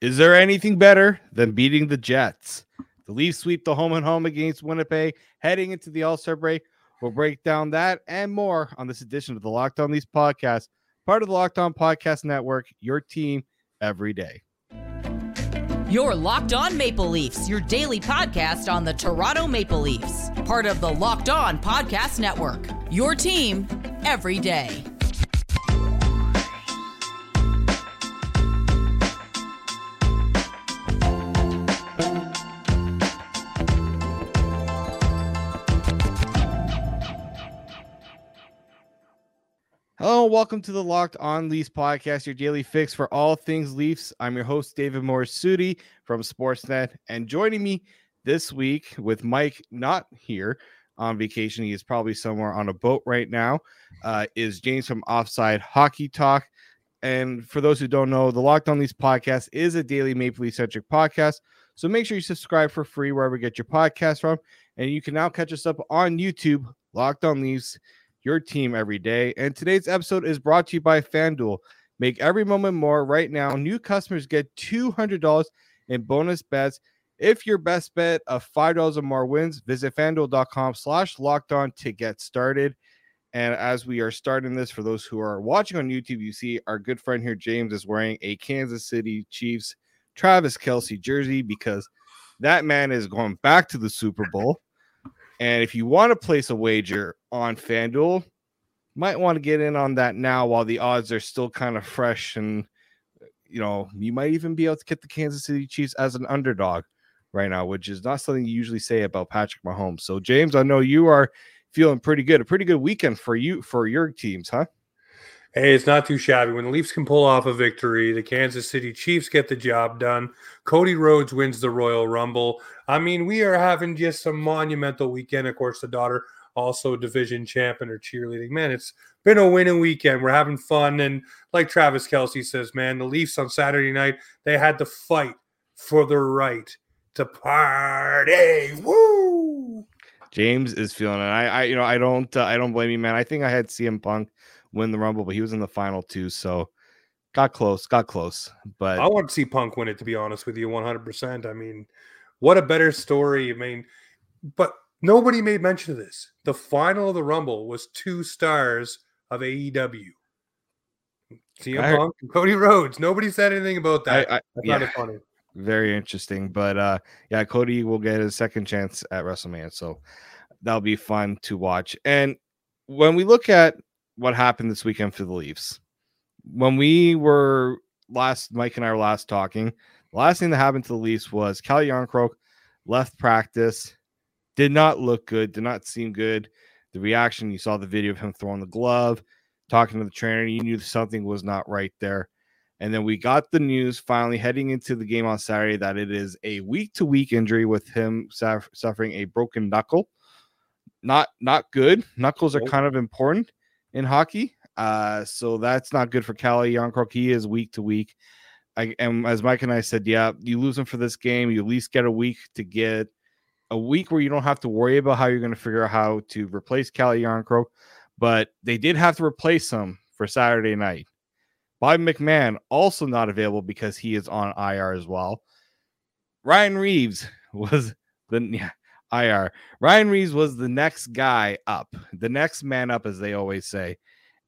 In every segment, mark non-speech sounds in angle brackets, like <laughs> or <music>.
Is there anything better than beating the Jets? The Leafs sweep the home and home against Winnipeg, heading into the All Star break. We'll break down that and more on this edition of the Locked On Leafs podcast, part of the Locked On Podcast Network, your team every day. Your Locked On Maple Leafs, your daily podcast on the Toronto Maple Leafs, part of the Locked On Podcast Network, your team every day. Welcome to the Locked On Leafs podcast, your daily fix for all things Leafs. I'm your host, David Morassutti from Sportsnet, and joining me this week with Mike not here on vacation, he is probably somewhere on a boat right now, uh, is James from Offside Hockey Talk. And for those who don't know, the Locked On Leafs podcast is a daily Maple Leaf centric podcast. So make sure you subscribe for free wherever you get your podcast from. And you can now catch us up on YouTube, Locked On Leafs your team every day. And today's episode is brought to you by FanDuel. Make every moment more right now. New customers get $200 in bonus bets. If your best bet of $5 or more wins, visit fanduel.com slash locked on to get started. And as we are starting this, for those who are watching on YouTube, you see our good friend here, James, is wearing a Kansas City Chiefs Travis Kelce jersey because that man is going back to the Super Bowl. And if you want to place a wager on FanDuel, might want to get in on that now while the odds are still kind of fresh. And, you know, you might even be able to get the Kansas City Chiefs as an underdog right now, which is not something you usually say about Patrick Mahomes. So, James, I know you are feeling pretty good. A pretty good weekend for you, for your teams, huh? Hey, it's not too shabby. When the Leafs can pull off a victory, the Kansas City Chiefs get the job done. Cody Rhodes wins the Royal Rumble. I mean, we are having just a monumental weekend. Of course, the daughter also division champ in her cheerleading. Man, it's been a winning weekend. We're having fun. And like Travis Kelce says, man, the Leafs on Saturday night, they had to fight for the right to party. Woo! James is feeling it. I, I you know, I don't, uh, I don't blame you, man. I think I had CM Punk win the Rumble, but he was in the final two, so got close, got close. But I want to see Punk win it. To be honest with you, one hundred percent. I mean, what a better story. I mean, but nobody made mention of this. The final of the Rumble was two stars of AEW. CM I, Punk and Cody Rhodes. Nobody said anything about that. I, I, I yeah, funny. Very interesting. But uh yeah, Cody will get his second chance at WrestleMania. So that'll be fun to watch. And when we look at what happened this weekend for the Leafs. When we were last, Mike and I were last talking, the last thing that happened to the Leafs was Calle Jarnkrok left practice, did not look good, did not seem good. The reaction, you saw the video of him throwing the glove, talking to the trainer, you knew something was not right there. And then we got the news finally heading into the game on Saturday that it is a week to week injury with him suffering a broken knuckle. Not not good. Knuckles are kind of important in hockey. Uh, so that's not good for Calle Jarnkrok. He is week to week. I, and as Mike and I said, yeah, you lose him for this game. You at least get a week to get a week where you don't have to worry about how you're going to figure out how to replace Calle Jarnkrok. But they did have to replace him for Saturday night. Bob McMann also not available because he is on IR as well. Ryan Reaves <laughs> was the yeah, IR. Ryan Reaves was the next guy up, the next man up, as they always say.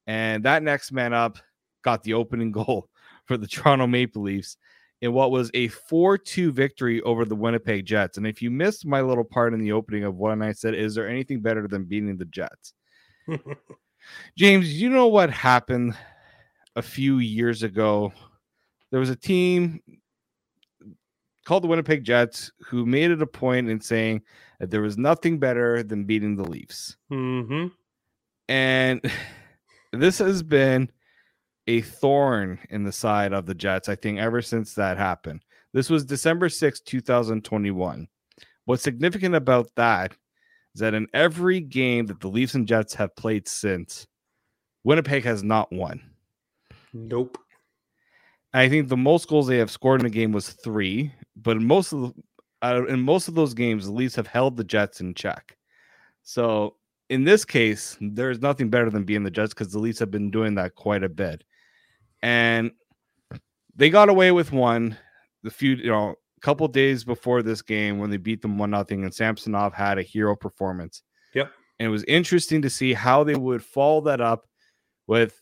And that next man up got the opening <laughs> goal for the Toronto Maple Leafs in what was a 4 2 victory over the Winnipeg Jets. And if you missed my little part in the opening of what I said, is there anything better than beating the Jets? <laughs> James, you know what happened a few years ago? There was a team called the Winnipeg Jets who made it a point in saying that there was nothing better than beating the Leafs. Mm-hmm. And <laughs> this has been a thorn in the side of the Jets, I think, ever since that happened. This was December 6, 2021. What's significant about that is that in every game that the Leafs and Jets have played since, Winnipeg has not won. Nope. I think the most goals they have scored in a game was three, but most of the, uh, in most of those games, the Leafs have held the Jets in check. So in this case, there's nothing better than being the Jets because the Leafs have been doing that quite a bit, and they got away with one. the few, you know, a couple days before this game when they beat them one nothing, and Samsonov had a hero performance. Yep. And it was interesting to see how they would follow that up with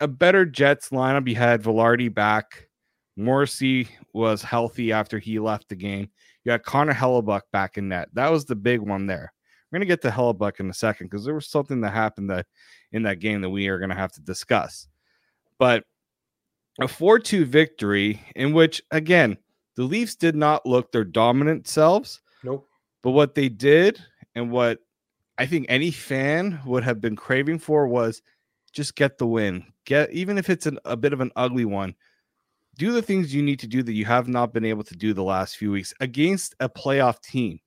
a better Jets lineup. You had Vilardi back. Morrissey was healthy after he left the game. You had Connor Hellebuyck back in net. That was the big one there. We're gonna get to Hellebuyck in a second because there was something that happened that in that game that we are gonna have to discuss. But a 4-2 victory in which again the Leafs did not look their dominant selves. Nope. But what they did and what I think any fan would have been craving for was just get the win. Get even if it's an, a bit of an ugly one. Do the things you need to do that you have not been able to do the last few weeks against a playoff team.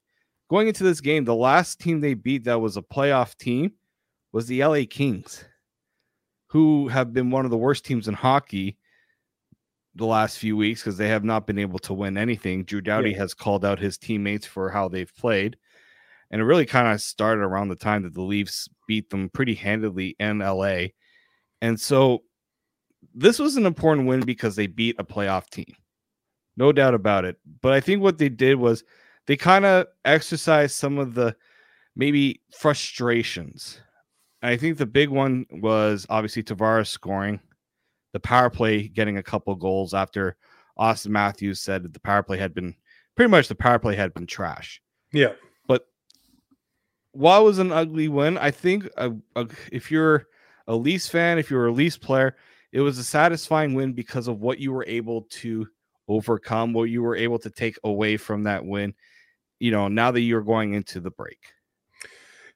Going into this game, the last team they beat that was a playoff team was the LA Kings, who have been one of the worst teams in hockey the last few weeks because they have not been able to win anything. Drew Doughty Yeah. has called out his teammates for how they've played. And it really kind of started around the time that the Leafs beat them pretty handedly in LA. And so this was an important win because they beat a playoff team. No doubt about it. But I think what they did was they kind of exercised some of the maybe frustrations. I think the big one was obviously Tavares scoring, the power play getting a couple goals after Auston Matthews said that the power play had been pretty much the power play had been trash. Yeah. But while it was an ugly win, I think uh uh if you're a Leafs fan, if you're a Leafs player, it was a satisfying win because of what you were able to overcome, what you were able to take away from that win. You know, now that you're going into the break.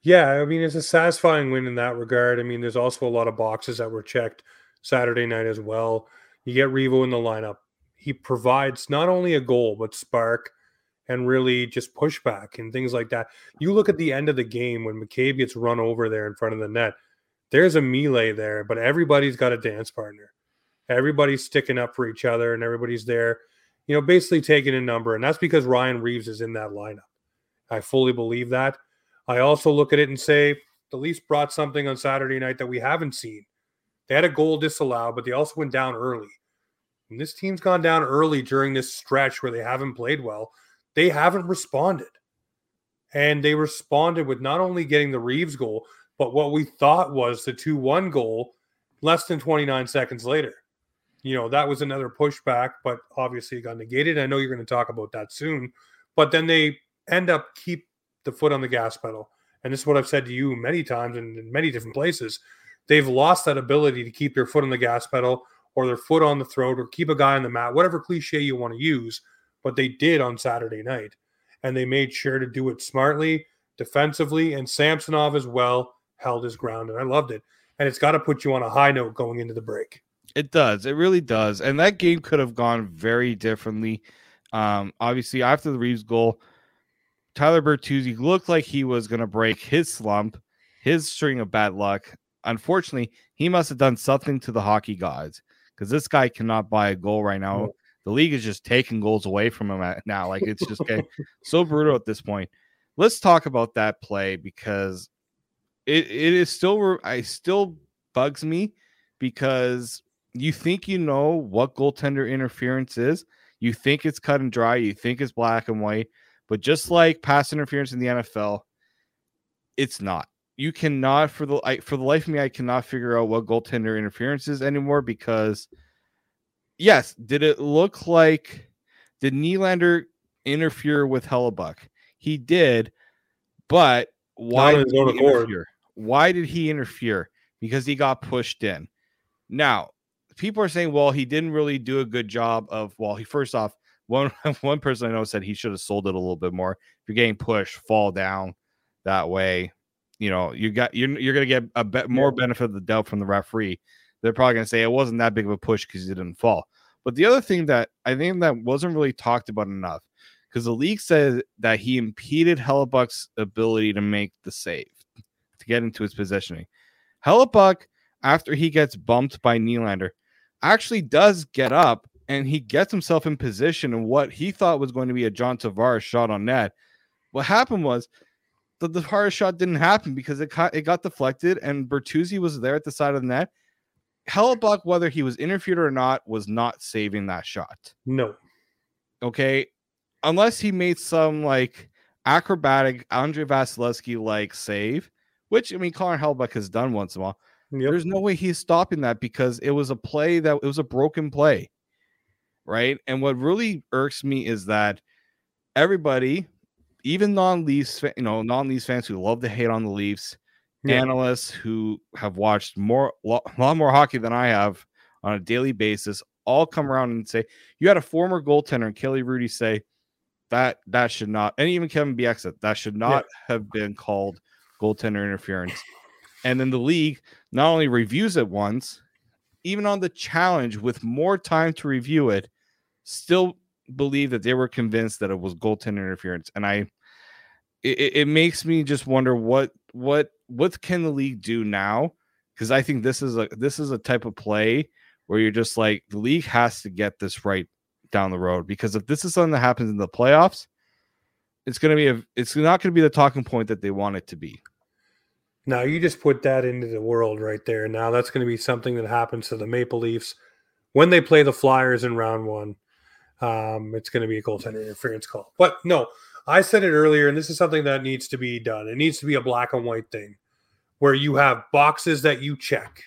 Yeah, I mean it's a satisfying win in that regard. I mean, there's also a lot of boxes that were checked Saturday night as well. You get Revo in the lineup. He provides not only a goal but spark and really just pushback and things like that. You look at the end of the game when McCabe gets run over there in front of the net. There's a melee there, but everybody's got a dance partner. Everybody's sticking up for each other and everybody's there, you know, basically taking a number. And that's because Ryan Reaves is in that lineup. I fully believe that. I also look at it and say the Leafs brought something on Saturday night that we haven't seen. They had a goal disallowed, but they also went down early. And this team's gone down early during this stretch where they haven't played well. They haven't responded. And they responded with not only getting the Reaves goal, but what we thought was the 2 1 goal less than 29 seconds later. You know, that was another pushback, but obviously it got negated. I know you're going to talk about that soon. But then they end up keep the foot on the gas pedal. And this is what I've said to you many times and in many different places. They've lost that ability to keep their foot on the gas pedal or their foot on the throat or keep a guy on the mat, whatever cliche you want to use. But they did on Saturday night. And they made sure to do it smartly, defensively, and Samsonov as well held his ground. And I loved it. And it's got to put you on a high note going into the break. It does. It really does. And that game could have gone very differently. Um, obviously, after the Reaves goal, Tyler Bertuzzi looked like he was going to break his slump, his string of bad luck. Unfortunately, he must have done something to the hockey gods because this guy cannot buy a goal right now. The league is just taking goals away from him now. Like it's just getting so brutal at this point. Let's talk about that play because it, it is still I still bugs me because you think you know what goaltender interference is. You think it's cut and dry. You think it's black and white. But just like pass interference in the NFL, it's not. You cannot for the I, for the life of me, I cannot figure out what goaltender interference is anymore because yes, did it look like did Nylander interfere with Hellebuyck? He did, but why on did his own he accord. interfere? Why did he interfere? Because he got pushed in. Now, people are saying, well, he didn't really do a good job of well, he first off, one <laughs> one person I know said he should have sold it a little bit more. If you're getting pushed, fall down that way. You know, you got you're you're gonna get a bit more benefit of the doubt from the referee. They're probably gonna say it wasn't that big of a push because he didn't fall. But the other thing that I think that wasn't really talked about enough, because the league said that he impeded Hellebuyck's ability to make the save to get into his positioning. Hellebuyck, after he gets bumped by Nylander, actually does get up and he gets himself in position in what he thought was going to be a John Tavares shot on net. What happened was the Tavares shot didn't happen because it got, it got deflected and Bertuzzi was there at the side of the net. Hellebuyck, whether he was interfered or not, was not saving that shot. No. Okay. Unless he made some like acrobatic Andrei Vasilevskiy like save, which I mean Connor Hellebuyck has done once in a while. Yep. There's no way he's stopping that because it was a play that it was a broken play. Right. And what really irks me is that everybody, even non-Leafs, you know, non-Leafs fans who love to hate on the Leafs, Yeah. analysts who have watched more a lot more hockey than I have on a daily basis, all come around and say, you had a former goaltender and Kelly Hrudey say that that should not, and even Kevin Bieksa, that should not have been called goaltender interference. And then the league not only reviews it once, even on the challenge with more time to review it, still believe that they were convinced that it was goaltender interference. And I, it, it- makes me just wonder what what what can the league do now? Because I think this is a this is a type of play where you're just like the league has to get this right down the road. Because if this is something that happens in the playoffs, it's gonna be a it's not gonna be the talking point that they want it to be. Now you just put that into the world right there. Now that's going to be something that happens to the Maple Leafs when they play the Flyers in round one. Um, it's going to be a goaltender interference call. But no, I said it earlier, and this is something that needs to be done. It needs to be a black and white thing where you have boxes that you check.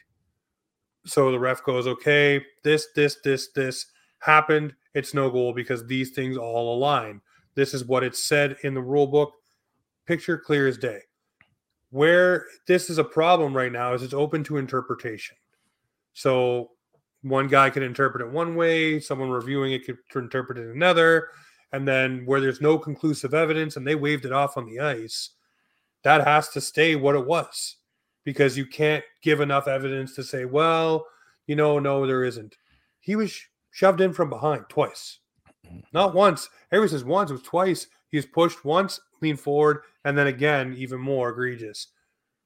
So the ref goes, okay, this, this, this, this happened. It's no goal because these things all align. This is what it said in the rule book. Picture clear as day where this is a problem right now is it's open to interpretation. So one guy can interpret it one way, someone reviewing it could interpret it another, and then where there's no conclusive evidence and they waved it off on the ice, that has to stay what it was because you can't give enough evidence to say, well, you know, no, there isn't. He was shoved in from behind twice, not once. Everybody says once, it was twice. He was pushed once, leaned forward, and then again, even more egregious.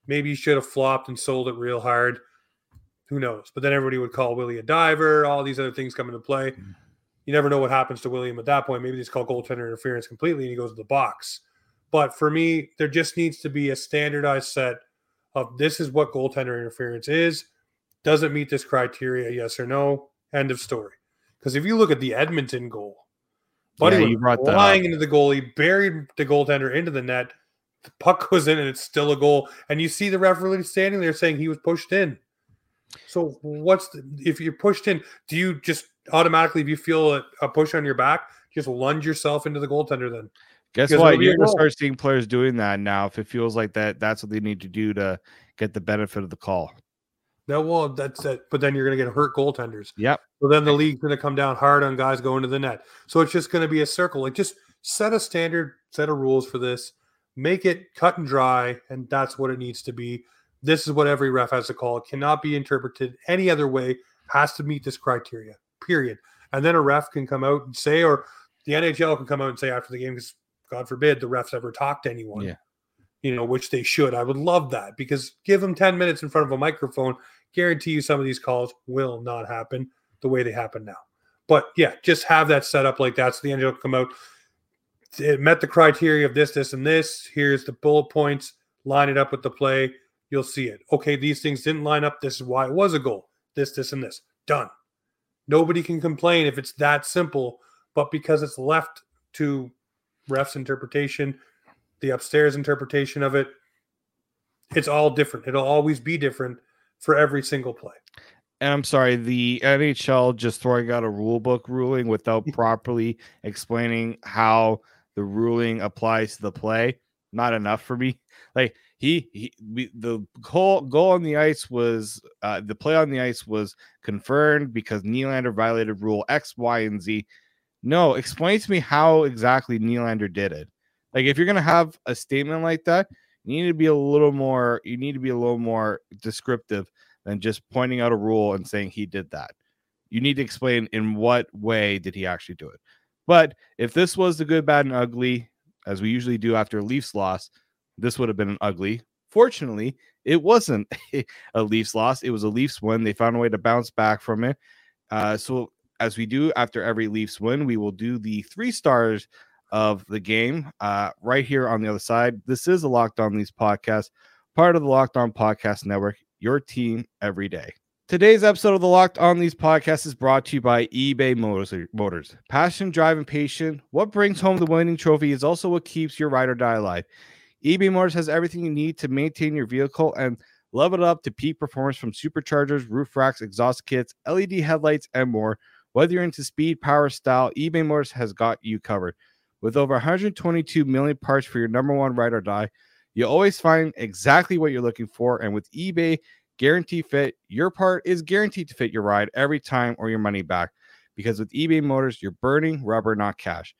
Maybe he should have flopped and sold it real hard. Who knows? But then everybody would call Willie a diver. All these other things come into play. Hmm. You never know what happens to William at that point. Maybe they just call goaltender interference completely and he goes to the box. But for me, there just needs to be a standardized set of this is what goaltender interference is. Does it meet this criteria? Yes or no? End of story. Because if you look at the Edmonton goal, Buddy Yeah, was you brought flying into the goalie, buried the goaltender into the net. The puck goes in and it's still a goal. And you see the referee standing there saying he was pushed in. So what's the, if you're pushed in? Do you just automatically, if you feel a, a push on your back, just lunge yourself into the goaltender? Then Guess Because what? You're gonna goal. start seeing players doing that now. If it feels like that, that's what they need to do to get the benefit of the call. No, well, that's it. But then you're going to get hurt goaltenders. Yep. So then the league's going to come down hard on guys going to the net. So it's just going to be a circle. Like just set a standard set of rules for this, make it cut and dry, and that's what it needs to be. This is what every ref has to call. It cannot be interpreted any other way. Has to meet this criteria. Period. And then a ref can come out and say, or the NHL can come out and say after the game, because God forbid the refs ever talk to anyone. Yeah. You know, which they should. I would love that because give them 10 minutes in front of a microphone. Guarantee you some of these calls will not happen the way they happen now. But yeah, just have that set up like that. So the can come out. It met the criteria of this, this, and this. Here's the bullet points. Line it up with the play. You'll see it. Okay, these things didn't line up. This is why it was a goal. This, this, and this. Done. Nobody can complain if it's that simple. But because it's left to refs' interpretation, the upstairs interpretation of it, it's all different. It'll always be different for every single play. And I'm sorry, the NHL just throwing out a rule book ruling without <laughs> properly explaining how the ruling applies to the play. Not enough for me. <laughs> Like he, he we, the goal goal on the ice was uh, the play on the ice was confirmed because Nylander violated rule X, Y, and Z. No, explain to me how exactly Nylander did it. Like if you're gonna have a statement like that, you need to be a little more. You need to be a little more descriptive than just pointing out a rule and saying he did that. You need to explain in what way did he actually do it. But if this was the good, bad, and ugly, as we usually do after a Leafs loss, this would have been an ugly. Fortunately, it wasn't <laughs> a Leafs loss. It was a Leafs win. They found a way to bounce back from it. Uh, so as we do after every Leafs win, we will do the three stars of the game uh, right here on the other side. This is a Locked On Leafs podcast, part of the Locked On Podcast Network. Your team every day. Today's episode of the Locked On Leafs podcast is brought to you by eBay Motors. Motors. Passion, drive, and patience. What brings home the winning trophy is also what keeps your ride or die alive. eBay Motors has everything you need to maintain your vehicle and level it up to peak performance from superchargers, roof racks, exhaust kits, LED headlights, and more. Whether you're into speed, power, style, eBay Motors has got you covered. With over 122 million parts for your number one ride or die, you always find exactly what you're looking for. And with eBay Guarantee Fit, your part is guaranteed to fit your ride every time or your money back. Because with eBay Motors, you're burning rubber, not cash.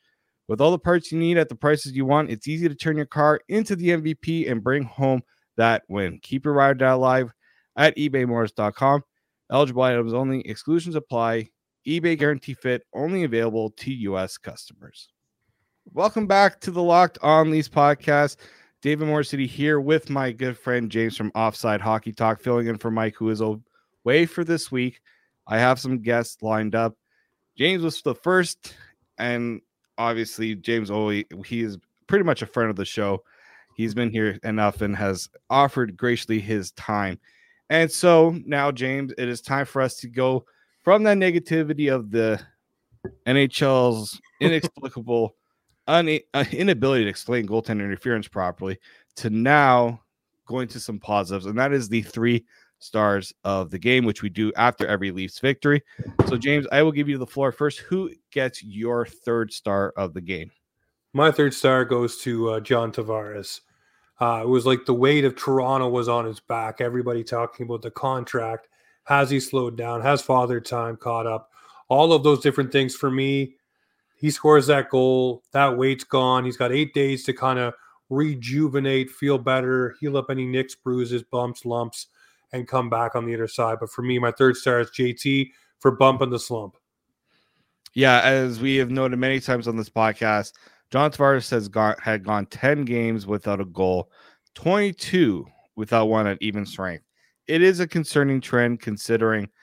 With all the parts you need at the prices you want, it's easy to turn your car into the MVP and bring home that win. Keep your ride or die alive at ebaymotors.com. Eligible items only, exclusions apply. eBay Guarantee Fit only available to U.S. customers. Welcome back to the Locked On Leafs podcast. David Morassutti here with my good friend James from Offside Hockey Talk, filling in for Mike, who is away for this week. I have some guests lined up. James was the first, and obviously James always he is pretty much a friend of the show. He's been here enough and has offered graciously his time. And so now, James, it is time for us to go from that negativity of the NHL's <laughs> inexplicable un- uh, inability to explain goaltender interference properly to now going to some positives, and that is the three stars of the game, which we do after every Leafs victory. So, James, I will give you the floor first. Who gets your third star of the game? My third star goes to uh, John Tavares. Uh, it was like the weight of Toronto was on his back. Everybody talking about the contract. Has he slowed down? Has father time caught up? All of those different things for me he scores that goal, that weight's gone. He's got eight days to kind of rejuvenate, feel better, heal up any nicks, bruises, bumps, lumps, and come back on the other side. But for me, my third star is JT for bumping the slump. Yeah, as we have noted many times on this podcast, John Tavares has gone had gone 10 games without a goal, 22 without one at even strength. It is a concerning trend considering –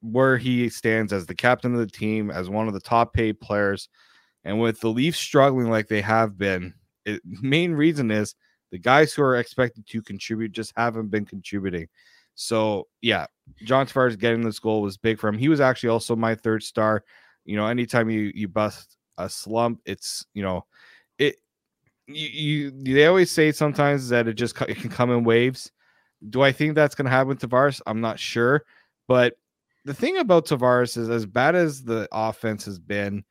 where he stands as the captain of the team, as one of the top paid players. And with the Leafs struggling like they have been, main reason is the guys who are expected to contribute just haven't been contributing. So yeah, John Tavares getting this goal was big for him. He was actually also my third star. You know, anytime you you bust a slump, it's you know, it you, you they always say sometimes that it just it can come in waves. Do I think that's going to happen to Tavares? I'm not sure, but the thing about Tavares is as bad as the offense has been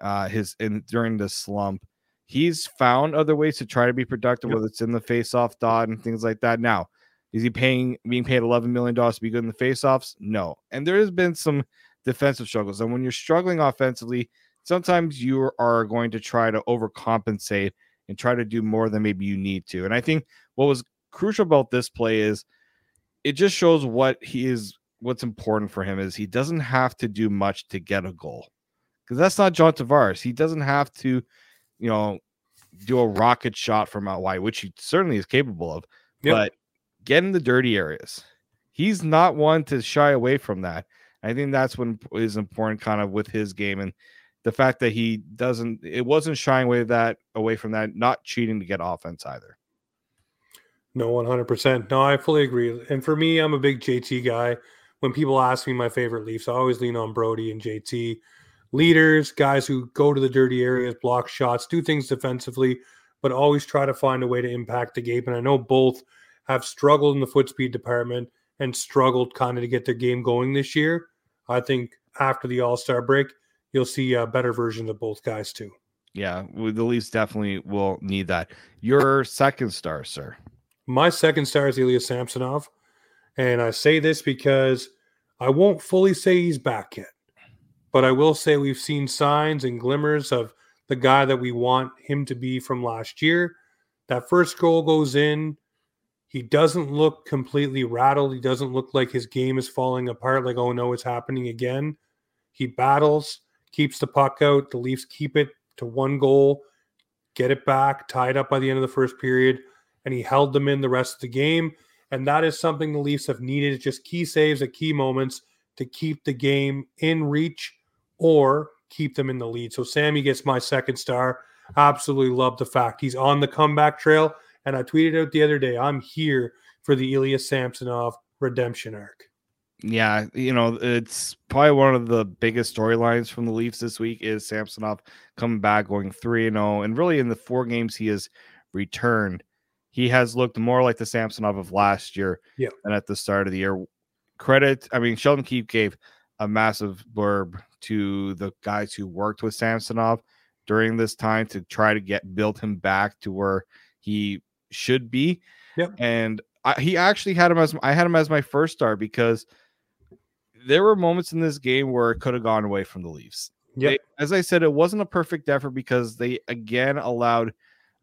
uh his in during the slump, he's found other ways to try to be productive, yep. whether it's in the face-off dot and things like that. Now, is he paying being paid eleven million dollars to be good in the face-offs? No. And there has been some defensive struggles. And when you're struggling offensively, sometimes you are going to try to overcompensate and try to do more than maybe you need to. And I think what was crucial about this play is it just shows what he is what's important for him is he doesn't have to do much to get a goal because that's not John Tavares. He doesn't have to, you know, do a rocket shot from out wide, which he certainly is capable of, yep. but get in the dirty areas. He's not one to shy away from that. I think that's what is important, kind of with his game and the fact that he doesn't. It wasn't shying away that away from that, not cheating to get offense either. No, one hundred percent. No, I fully agree. And for me, I'm a big JT guy when people ask me my favorite Leafs, I always lean on Brodie and JT. Leaders, guys who go to the dirty areas, block shots, do things defensively, but always try to find a way to impact the game. And I know both have struggled in the foot speed department and struggled kind of to get their game going this year. I think after the All Star break, you'll see a better version of both guys too. Yeah, the Leafs definitely will need that. Your second star, sir. My second star is Ilya Samsonov. And I say this because I won't fully say he's back yet, but I will say we've seen signs and glimmers of the guy that we want him to be from last year. That first goal goes in. He doesn't look completely rattled. He doesn't look like his game is falling apart, like, oh no, it's happening again. He battles, keeps the puck out. The Leafs keep it to one goal, get it back, tied up by the end of the first period, and he held them in the rest of the game. And that is something the Leafs have needed just key saves at key moments to keep the game in reach or keep them in the lead. So Sammy gets my second star. Absolutely love the fact he's on the comeback trail. And I tweeted out the other day, I'm here for the Ilya Samsonov redemption arc. Yeah, you know, it's probably one of the biggest storylines from the Leafs this week is Samsonov coming back, going 3 0. And really, in the four games he has returned, he has looked more like the Samsonov of last year yeah. than at the start of the year. Credit, I mean, Sheldon Keefe gave a massive blurb to the guys who worked with Samsonov during this time to try to get build him back to where he should be. Yep. And I, he actually had him as I had him as my first star because there were moments in this game where it could have gone away from the Leafs. Yeah. As I said, it wasn't a perfect effort because they again allowed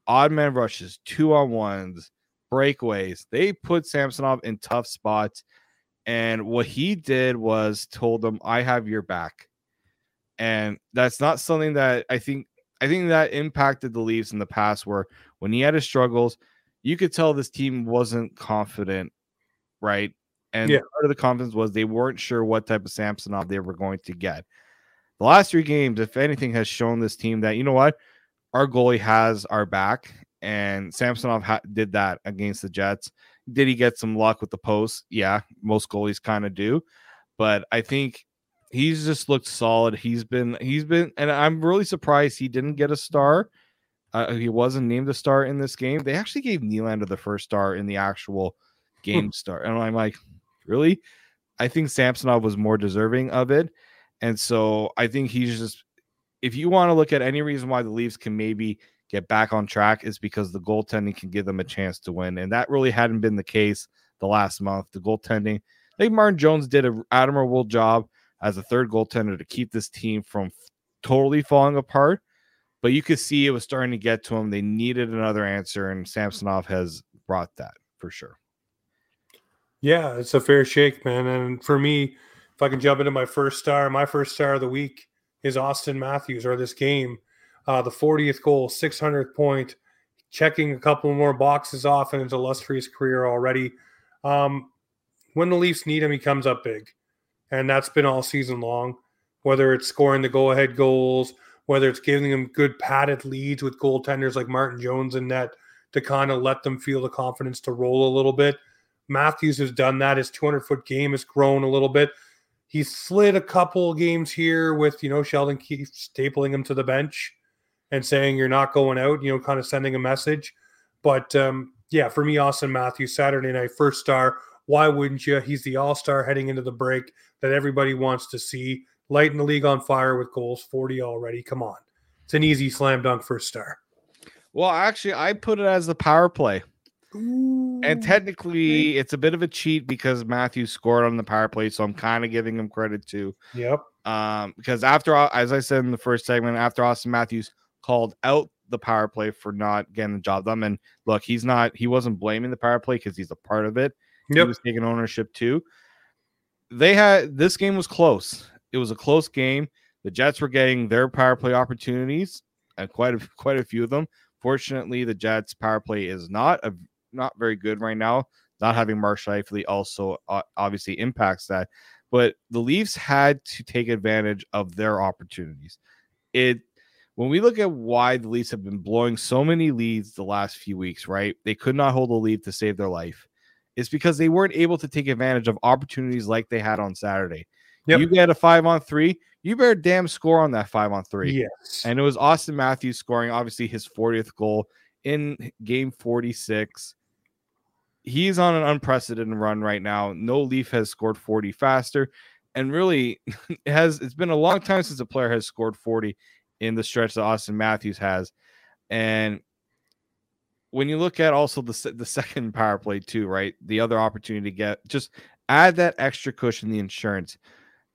odd man rushes, two on ones, breakaways. They put Samsonov in tough spots. And what he did was told them, I have your back. And that's not something that I think I think that impacted the Leafs in the past where when he had his struggles, you could tell this team wasn't confident, right? And yeah. part of the confidence was they weren't sure what type of Samsonov they were going to get. The last three games, if anything, has shown this team that you know what, our goalie has our back, and Samsonov ha- did that against the Jets. Did he get some luck with the post? Yeah, most goalies kind of do, but I think he's just looked solid. He's been he's been, and I'm really surprised he didn't get a star. Uh, he wasn't named a star in this game. They actually gave Nylander the first star in the actual game star, and I'm like, really? I think Samsonov was more deserving of it. And so I think he's just, if you want to look at any reason why the Leafs can maybe get back on track, is because the goaltending can give them a chance to win. And that really hadn't been the case the last month. The goaltending, I think Martin Jones did an admirable job as a third goaltender to keep this team from totally falling apart. But you could see it was starting to get to him. They needed another answer, and Samsonov has brought that for sure. Yeah, it's a fair shake, man. And for me, if I can jump into my first star, my first star of the week is Auston Matthews or this game. Uh, the 40th goal, 600th point, checking a couple more boxes off in his illustrious career already. Um, when the Leafs need him, he comes up big. And that's been all season long, whether it's scoring the go ahead goals, whether it's giving them good padded leads with goaltenders like Martin Jones in net to kind of let them feel the confidence to roll a little bit. Matthews has done that. His 200 foot game has grown a little bit. He's slid a couple games here with, you know, Sheldon Keefe stapling him to the bench and saying you're not going out, you know, kind of sending a message. But um, yeah, for me, Auston Matthews, Saturday night, first star. Why wouldn't you? He's the all star heading into the break that everybody wants to see. Lighting the league on fire with goals, 40 already. Come on. It's an easy slam dunk first star. Well, actually, I put it as the power play. Ooh. And technically, it's a bit of a cheat because Matthews scored on the power play, so I'm kind of giving him credit too. Yep. Um, because after, as I said in the first segment, after Auston Matthews called out the power play for not getting the job done, and look, he's not, he wasn't blaming the power play because he's a part of it. Yep. He was taking ownership too. They had this game was close. It was a close game. The Jets were getting their power play opportunities, and quite a quite a few of them. Fortunately, the Jets power play is not a not very good right now. Not having Mark Scheifele also uh, obviously impacts that. But the Leafs had to take advantage of their opportunities. It when we look at why the Leafs have been blowing so many leads the last few weeks, right? They could not hold a lead to save their life. It's because they weren't able to take advantage of opportunities like they had on Saturday. Yep. You get a five on three, you better damn score on that five on three. Yes. And it was Auston Matthews scoring, obviously, his 40th goal in game 46. He's on an unprecedented run right now. No Leaf has scored 40 faster. And really, <laughs> it has it's been a long time since a player has scored 40 in the stretch that Auston Matthews has. And when you look at also the, the second power play, too, right? The other opportunity to get just add that extra cushion, the insurance.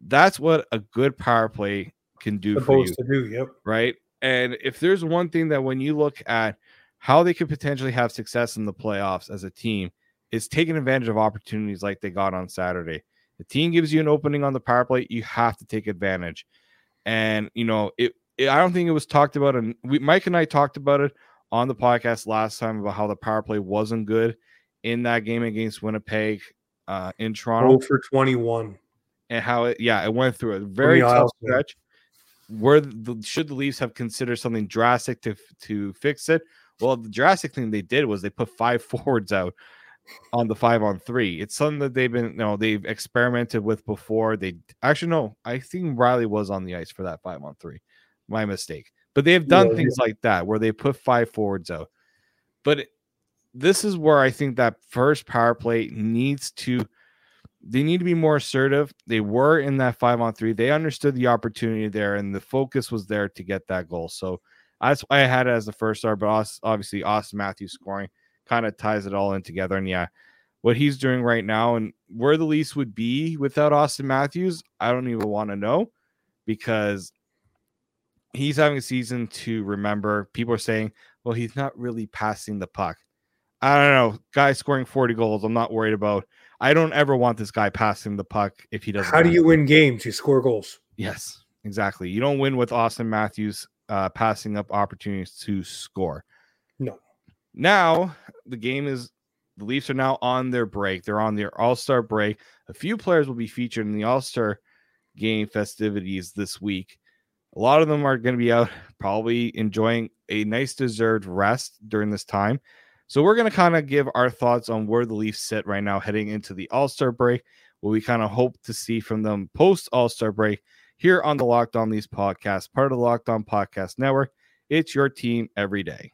That's what a good power play can do Supposed for you to do. Yep. right? And if there's one thing that when you look at how they could potentially have success in the playoffs as a team, is taking advantage of opportunities like they got on Saturday. The team gives you an opening on the power play, you have to take advantage. And you know, it, it I don't think it was talked about, and we Mike and I talked about it on the podcast last time about how the power play wasn't good in that game against Winnipeg uh, in Toronto Oh for 21. and how it yeah it went through a very tough stretch where the, should the Leafs have considered something drastic to to fix it well the drastic thing they did was they put five <laughs> forwards out on the five on three. It's something that they've been, you know, they've experimented with before. They actually no, I think Rielly was on the ice for that five on three. My mistake. But they have done Yeah, things like that where they put five forwards out. But it- this is where I think that first power play needs to they need to be more assertive. They were in that five on three. They understood the opportunity there, and the focus was there to get that goal. So that's why I had it as the first star. But obviously, Auston Matthews scoring kind of ties it all in together. And yeah, what he's doing right now and where the Leafs would be without Auston Matthews, I don't even want to know because he's having a season to remember. People are saying, well, he's not really passing the puck. I don't know. Guy scoring 40 goals, I'm not worried about. I don't ever want this guy passing the puck if he doesn't. How do you win games? You score goals. Yes, exactly. You don't win with Auston Matthews uh, passing up opportunities to score. No. Now the game is the Leafs are now on their break. They're on their All Star break. A few players will be featured in the All Star game festivities this week. A lot of them are going to be out, probably enjoying a nice deserved rest during this time. So we're going to kind of give our thoughts on where the Leafs sit right now, heading into the All Star break. What we kind of hope to see from them post All Star break here on the Locked On Leafs podcast, part of the Locked On Podcast Network. It's your team every day.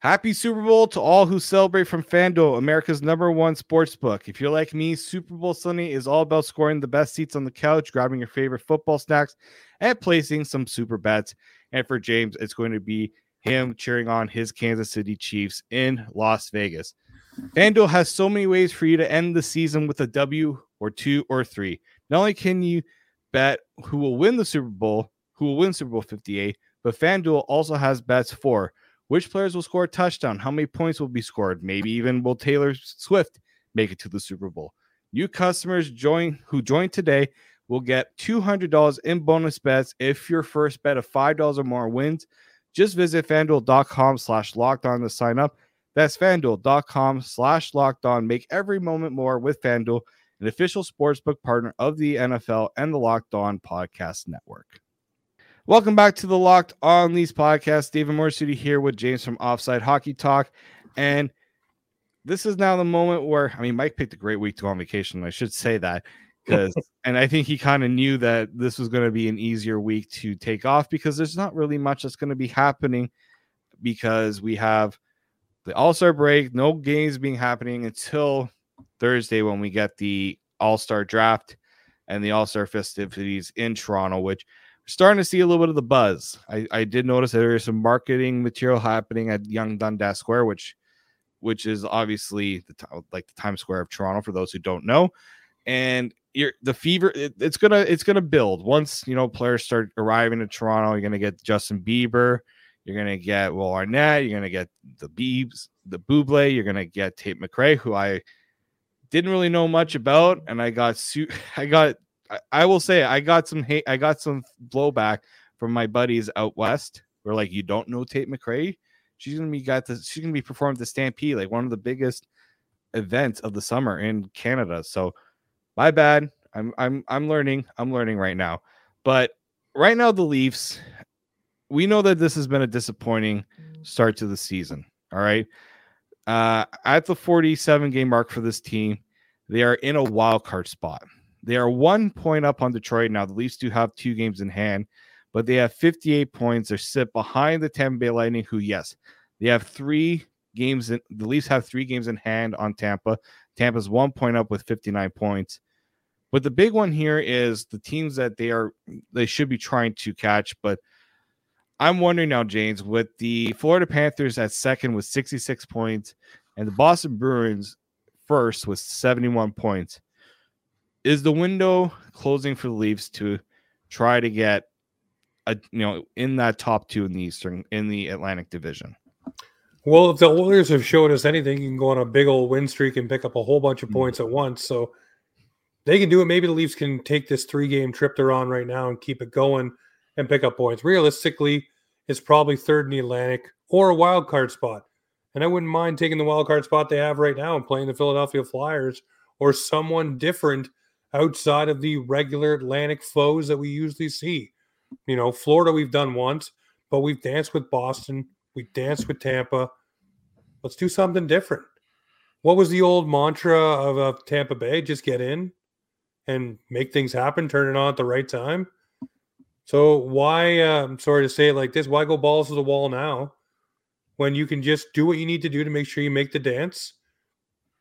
Happy Super Bowl to all who celebrate from FanDuel, America's number one sports book. If you're like me, Super Bowl Sunday is all about scoring the best seats on the couch, grabbing your favorite football snacks, and placing some super bets. And for James, it's going to be him cheering on his Kansas City Chiefs in Las Vegas. FanDuel has so many ways for you to end the season with a W or two or three. Not only can you bet who will win the Super Bowl, who will win Super Bowl 58, but FanDuel also has bets for which players will score a touchdown, how many points will be scored, maybe even will Taylor Swift make it to the Super Bowl. New customers join who join today will get $200 in bonus bets if your first bet of $5 or more wins. Just visit fanduel.com slash locked on to sign up. That's fanduel.com slash locked on. Make every moment more with Fanduel, an official sportsbook partner of the NFL and the Locked On Podcast Network. Welcome back to the Locked On Leafs podcast. David Morassutti here with James from Offside Hockey Talk. And this is now the moment where, I mean, Mike picked a great week to go on vacation. I should say that because, <laughs> and I think he kind of knew that this was going to be an easier week to take off because there's not really much that's going to be happening because we have the All Star break, no games being happening until Thursday when we get the All Star draft and the All Star festivities in Toronto, which we're starting to see a little bit of the buzz. I, I did notice there is some marketing material happening at Yonge Dundas Square, which which is obviously the like the Times Square of Toronto for those who don't know. And you're the fever it- it's gonna it's gonna build once you know players start arriving to Toronto. You're gonna get Justin Bieber, you're gonna get Will Arnett, you're gonna get the Beebs, the Buble, you're gonna get Tate McRae, who I didn't really know much about, and I got su- <laughs> I got I, I will say I got some hate I got some blowback from my buddies out west. We're like, you don't know Tate McRae? She's gonna be got this. She's gonna be performing the Stampede, like one of the biggest events of the summer in Canada. So, my bad. I'm I'm I'm learning. I'm learning right now. But right now, the Leafs. We know that this has been a disappointing start to the season. All right. Uh, at the 47 game mark for this team, they are in a wild card spot. They are one point up on Detroit now. The Leafs do have two games in hand, but they have 58 points. They're sit behind the Tampa Bay Lightning, who, yes, they have three games. In, the Leafs have three games in hand on Tampa. Tampa's one point up with 59 points. But the big one here is the teams that they are they should be trying to catch. But I'm wondering now, James, with the Florida Panthers at second with 66 points and the Boston Bruins first with 71 points, is the window closing for the Leafs to try to get a you know in that top two in the Eastern in the Atlantic Division? Well, if the Oilers have showed us anything, you can go on a big old win streak and pick up a whole bunch of Mhm. points at once. So they can do it. Maybe the Leafs can take this three game trip they're on right now and keep it going and pick up points. Realistically, it's probably third in the Atlantic or a wild card spot. And I wouldn't mind taking the wild card spot they have right now and playing the Philadelphia Flyers or someone different outside of the regular Atlantic foes that we usually see. You know, Florida we've done once, but we've danced with Boston, we danced with Tampa. Let's do something different. what was the old mantra of, of Tampa Bay? Just get in and make things happen, turn it on at the right time. So why? I'm sorry to say it like this. Why go balls to the wall now when you can just do what you need to do to make sure you make the dance,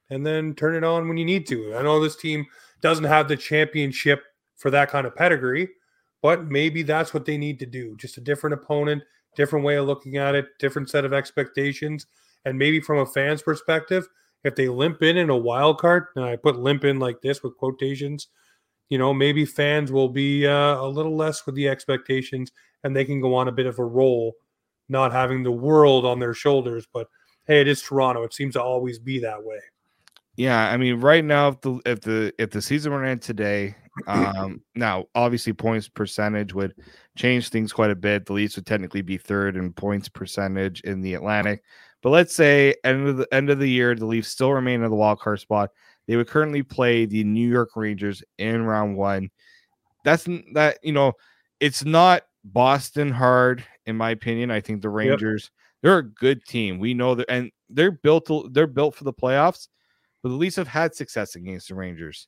and then turn it on when you need to? I know this team doesn't have the championship for that kind of pedigree, but maybe that's what they need to do. Just a different opponent, different way of looking at it, different set of expectations, and maybe from a fan's perspective, if they limp in in a wild card, and I put limp in like this with quotations, you know, maybe fans will be uh, a little less with the expectations and they can go on a bit of a roll, not having the world on their shoulders. But hey, it is Toronto. It seems to always be that way. Yeah, I mean, right now, if the if the if the season were in today, <clears throat> um, now obviously points percentage would change things quite a bit. The Leafs would technically be third in points percentage in the Atlantic, but let's say end of the end of the year, the Leafs still remain in the wild card spot. They would currently play the New York Rangers in round one. That's that you know, it's not Boston hard in my opinion. I think the Rangers yep. they're a good team. We know that, and they're built to, they're built for the playoffs. But the Leafs have had success against the Rangers.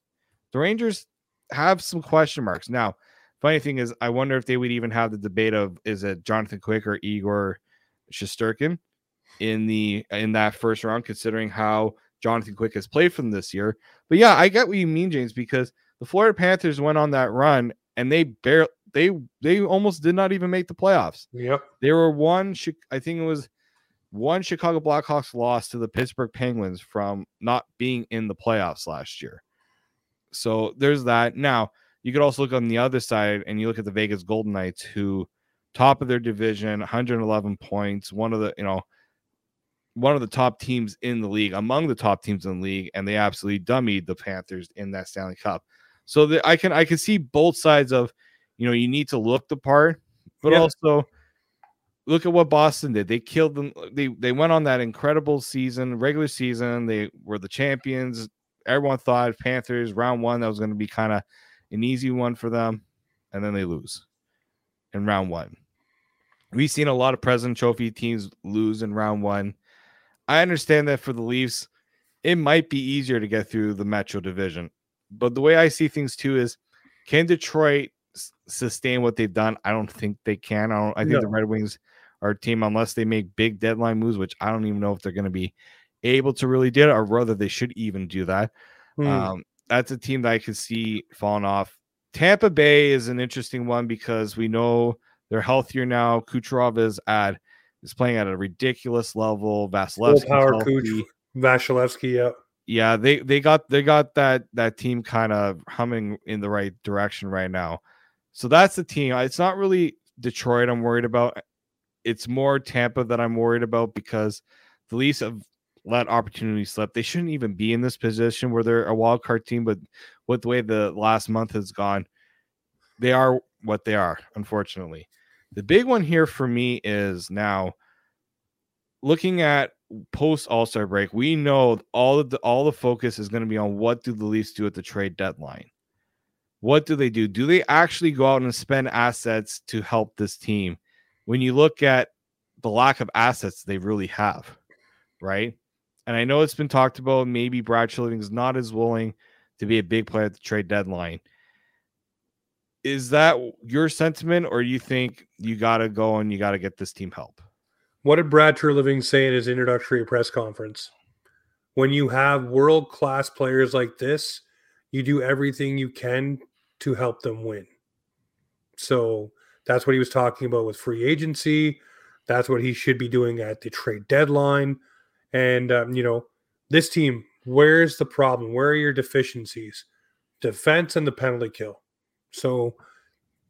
The Rangers have some question marks now. Funny thing is, I wonder if they would even have the debate of is it Jonathan Quick or Igor Shesterkin in the in that first round, considering how Jonathan Quick has played from this year. But yeah, I get what you mean, James, because the Florida Panthers went on that run and they barely they they almost did not even make the playoffs. Yep. They were one I think it was one Chicago Blackhawks lost to the Pittsburgh Penguins from not being in the playoffs last year. So there's that. Now, you could also look on the other side and you look at the Vegas Golden Knights, who top of their division, 111 points, one of the, you know, one of the top teams in the league, among the top teams in the league, and they absolutely dummied the Panthers in that Stanley Cup. So the, I can I can see both sides of, you know, you need to look the part, but yeah. also look at what Boston did. They killed them. They they went on that incredible season, regular season. They were the champions. Everyone thought Panthers round one that was going to be kind of an easy one for them, and then they lose in round one. We've seen a lot of President Trophy teams lose in round one. I understand that for the Leafs, it might be easier to get through the Metro division. But the way I see things too is can Detroit sustain what they've done? I don't think they can. I don't I think no. the Red Wings are a team unless they make big deadline moves, which I don't even know if they're going to be able to really do it, or rather they should even do that. Hmm. Um, that's a team that I could see falling off. Tampa Bay is an interesting one because we know they're healthier now. Kucherov is at is playing at a ridiculous level. Vasilevskiy, power Kuch, Vasilevskiy, yeah. Yeah, they they got they got that that team kind of humming in the right direction right now. So that's the team. It's not really Detroit I'm worried about. It's more Tampa that I'm worried about because the Leafs have let opportunity slip. They shouldn't even be in this position where they're a wild card team, but with the way the last month has gone, they are what they are, unfortunately. The big one here for me is now looking at post All Star break. We know all the all the focus is going to be on what do the Leafs do at the trade deadline. What do they do? Do they actually go out and spend assets to help this team? When you look at the lack of assets they really have, right? And I know it's been talked about. Maybe Brad Treliving is not as willing to be a big player at the trade deadline. Is that your sentiment, or you think you got to go and you got to get this team help? What did Brad Treliving say in his introductory press conference? When you have world class players like this, you do everything you can to help them win. So that's what he was talking about with free agency. That's what he should be doing at the trade deadline. And, um, you know, this team, where's the problem? Where are your deficiencies? Defense and the penalty kill. So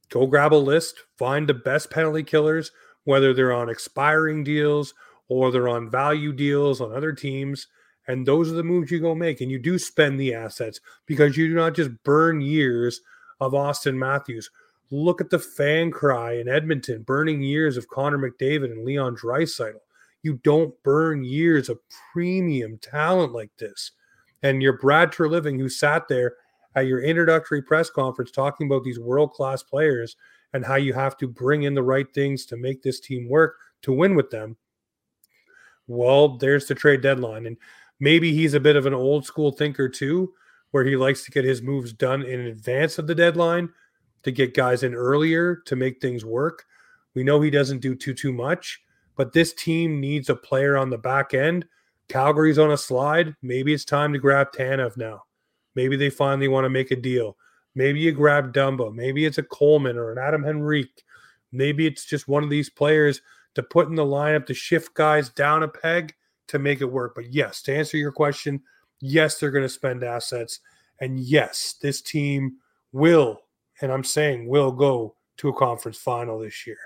go grab a list, find the best penalty killers, whether they're on expiring deals or they're on value deals on other teams. And those are the moves you go make. And you do spend the assets because you do not just burn years of Auston Matthews. Look at the fan cry in Edmonton, burning years of Connor McDavid and Leon Draisaitl. You don't burn years of premium talent like this. And your Brad Treliving, who sat there at your introductory press conference talking about these world class players and how you have to bring in the right things to make this team work to win with them. Well, there's the trade deadline. And Maybe he's a bit of an old school thinker too, where he likes to get his moves done in advance of the deadline to get guys in earlier to make things work. We know he doesn't do too too much, but this team needs a player on the back end. Calgary's on a slide. Maybe it's time to grab Tanev now. Maybe they finally want to make a deal. Maybe you grab Dumba. Maybe it's a Coleman or an Adam Henrique. Maybe it's just one of these players to put in the lineup to shift guys down a peg to make it work. But yes, to answer your question, yes, they're going to spend assets. And yes, this team will, and I'm saying will go to a conference final this year.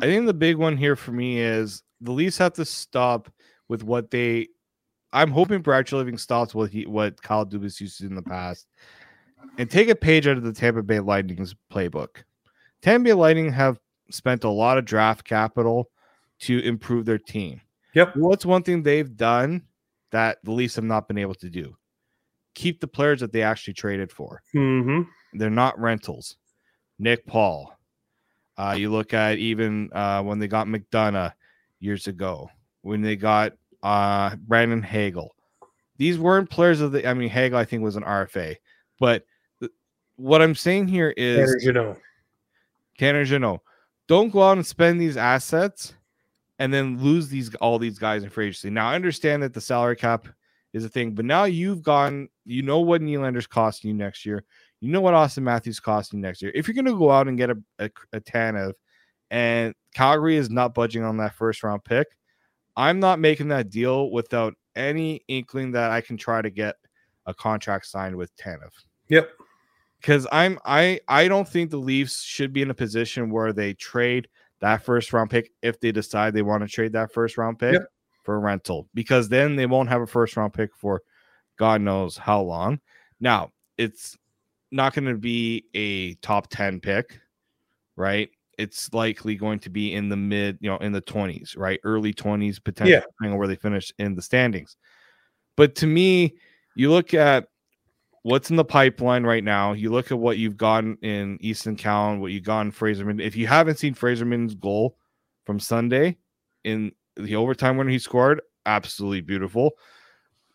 I think the big one here for me is the Leafs have to stop with what they. I'm hoping Brad Treliving stops what he what Kyle Dubas used to do in the past, and take a page out of the Tampa Bay Lightning's playbook. Tampa Bay Lightning have spent a lot of draft capital to improve their team. Yep. What's one thing they've done that the Leafs have not been able to do? Keep the players that they actually traded for. Mm-hmm. They're not rentals. Nick Paul. Uh, you look at even uh, when they got McDonagh years ago, when they got uh, Brandon Hagel. These weren't players of the. I mean, Hagel I think was an RFA, but th- what I'm saying here is, you know, Tanner Jeannot, don't go out and spend these assets and then lose these all these guys in free agency. Now I understand that the salary cap is a thing, but now you've gone, you know what Nylander's costing you next year. You know what Auston Matthews costing you next year. If you're gonna go out and get a, a, a Tanev and Calgary is not budging on that first round pick, I'm not making that deal without any inkling that I can try to get a contract signed with Tanev yep. because I'm I I don't think the Leafs should be in a position where they trade that first round pick if they decide they want to trade that first round pick Yep. for a rental because then they won't have a first round pick for God knows how long. Now it's not going to be a top 10 pick, right? It's likely going to be in the mid, you know, in the 20s, right? Early 20s, potentially, Yeah. depending on where they finish in the standings. But to me, you look at what's in the pipeline right now. You look at what you've gotten in Easton Cowan, what you got in Fraser Minten. If you haven't seen Fraser Minten's goal from Sunday in the overtime when he scored, absolutely beautiful.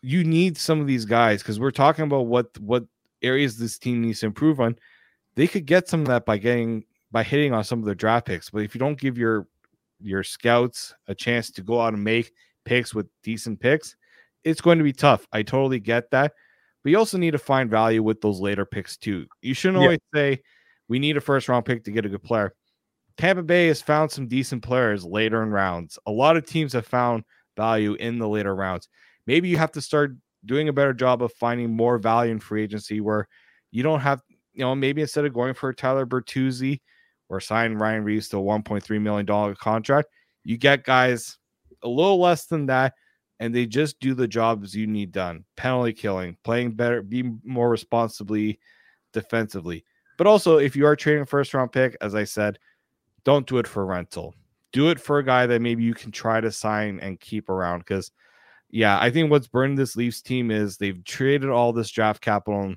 You need some of these guys because we're talking about what what areas this team needs to improve on. They could get some of that by getting by hitting on some of their draft picks. But if you don't give your your scouts a chance to go out and make picks with decent picks, it's going to be tough. I totally get that. But you also need to find value with those later picks too. You shouldn't Yeah. always say we need a first round pick to get a good player. Tampa Bay has found some decent players later in rounds. A lot of teams have found value in the later rounds. Maybe you have to start doing a better job of finding more value in free agency where you don't have, you know, maybe instead of going for Tyler Bertuzzi or sign Ryan Reaves to a $1.3 million contract, you get guys a little less than that and they just do the jobs you need done penalty killing, playing better, be more responsibly defensively. But also, if you are trading first round pick, as I said, don't do it for rental. Do it for a guy that maybe you can try to sign and keep around. Because, yeah, I think what's burned this Leafs team is they've traded all this draft capital and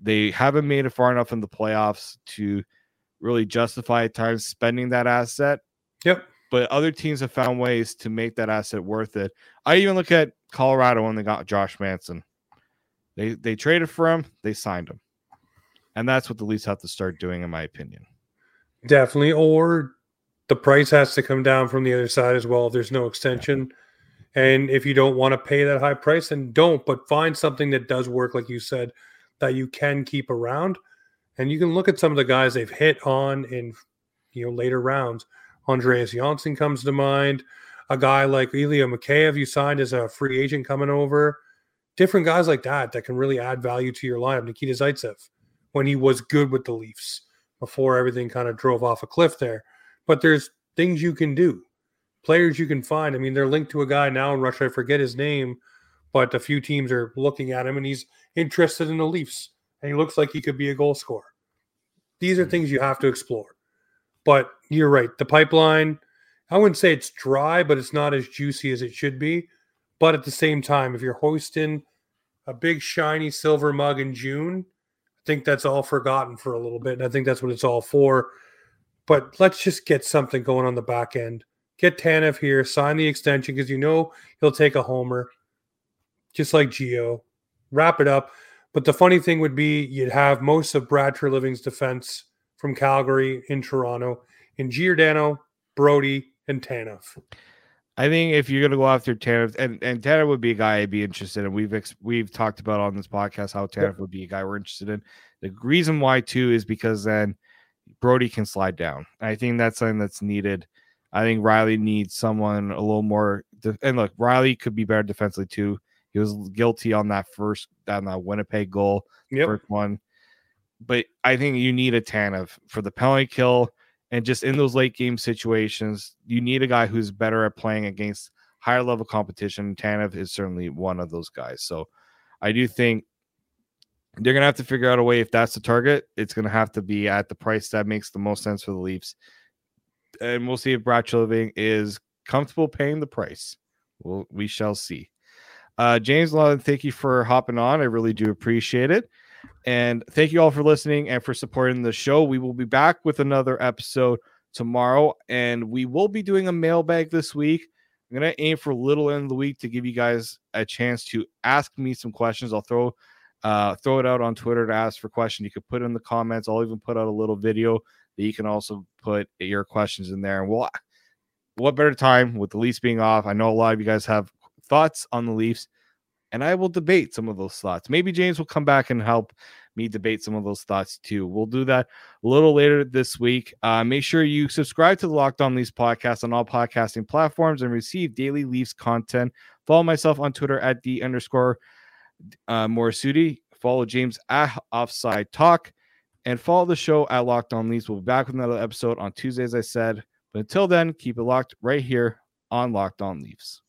they haven't made it far enough in the playoffs to really justify at times spending that asset Yep. but other teams have found ways to make that asset worth it. I even look at Colorado when they got Josh Manson. They they traded for him, they signed him. And that's what the Leafs have to start doing, in my opinion. Definitely. Or the price has to come down from the other side as well if there's no extension. And if you don't want to pay that high price, then don't, but find something that does work, like you said, that you can keep around. And you can look at some of the guys they've hit on in you know later rounds. Andreas Johnsson comes to mind. A guy like Ilya Mikheyev you signed as a free agent coming over. Different guys like that that can really add value to your lineup. Nikita Zaitsev, when he was good with the Leafs before everything kind of drove off a cliff there. But there's things you can do, players you can find. I mean, they're linked to a guy now in Russia. I forget his name, but a few teams are looking at him and he's interested in the Leafs and he looks like he could be a goal scorer. These are hmm. things you have to explore. But you're right. The pipeline, I wouldn't say it's dry, but it's not as juicy as it should be. But at the same time, if you're hoisting a big shiny silver mug in June, I think that's all forgotten for a little bit. And I think that's what it's all for. But let's just get something going on the back end. Get Tanev here, sign the extension because you know he'll take a homer. just like Geo. Wrap it up. But the funny thing would be you'd have most of Brad Living's defense from Calgary in Toronto in Giordano, Brodie, and Tanev. I think if you're gonna go after Tanev, and and Tanev would be a guy I'd be interested in. We've ex- we've talked about on this podcast how Tanev yep. would be a guy we're interested in. The reason why too is because then Brodie can slide down. I think that's something that's needed. I think Rielly needs someone a little more. De- and look, Rielly could be better defensively too. He was guilty on that first on that Winnipeg goal, yep. first one. But I think you need a Tanev for the penalty kill and just in those late game situations, you need a guy who's better at playing against higher level competition. Tanev is certainly one of those guys. So I do think they're going to have to figure out a way if that's the target, it's going to have to be at the price that makes the most sense for the Leafs. And we'll see if Brad Treliving is comfortable paying the price. Well, we shall see. Uh, James Lawton, thank you for hopping on. I really do appreciate it. And thank you all for listening and for supporting the show. We will be back with another episode tomorrow, and we will be doing a mailbag this week. I'm gonna aim for little end of the week to give you guys a chance to ask me some questions. I'll throw uh, throw it out on Twitter to ask for questions. You could put in the comments. I'll even put out a little video that you can also put your questions in there. And we'll, what better time with the Leafs being off? I know a lot of you guys have thoughts on the Leafs, and I will debate some of those thoughts. Maybe James will come back and help me debate some of those thoughts too. We'll do that a little later this week. Uh, make sure you subscribe to the Locked On Leafs podcast on all podcasting platforms and receive daily Leafs content. Follow myself on Twitter at the underscore uh, Morassutti. Follow James at Offside Talk and follow the show at Locked On Leafs. We'll be back with another episode on Tuesday, as I said. But until then, keep it locked right here on Locked On Leafs.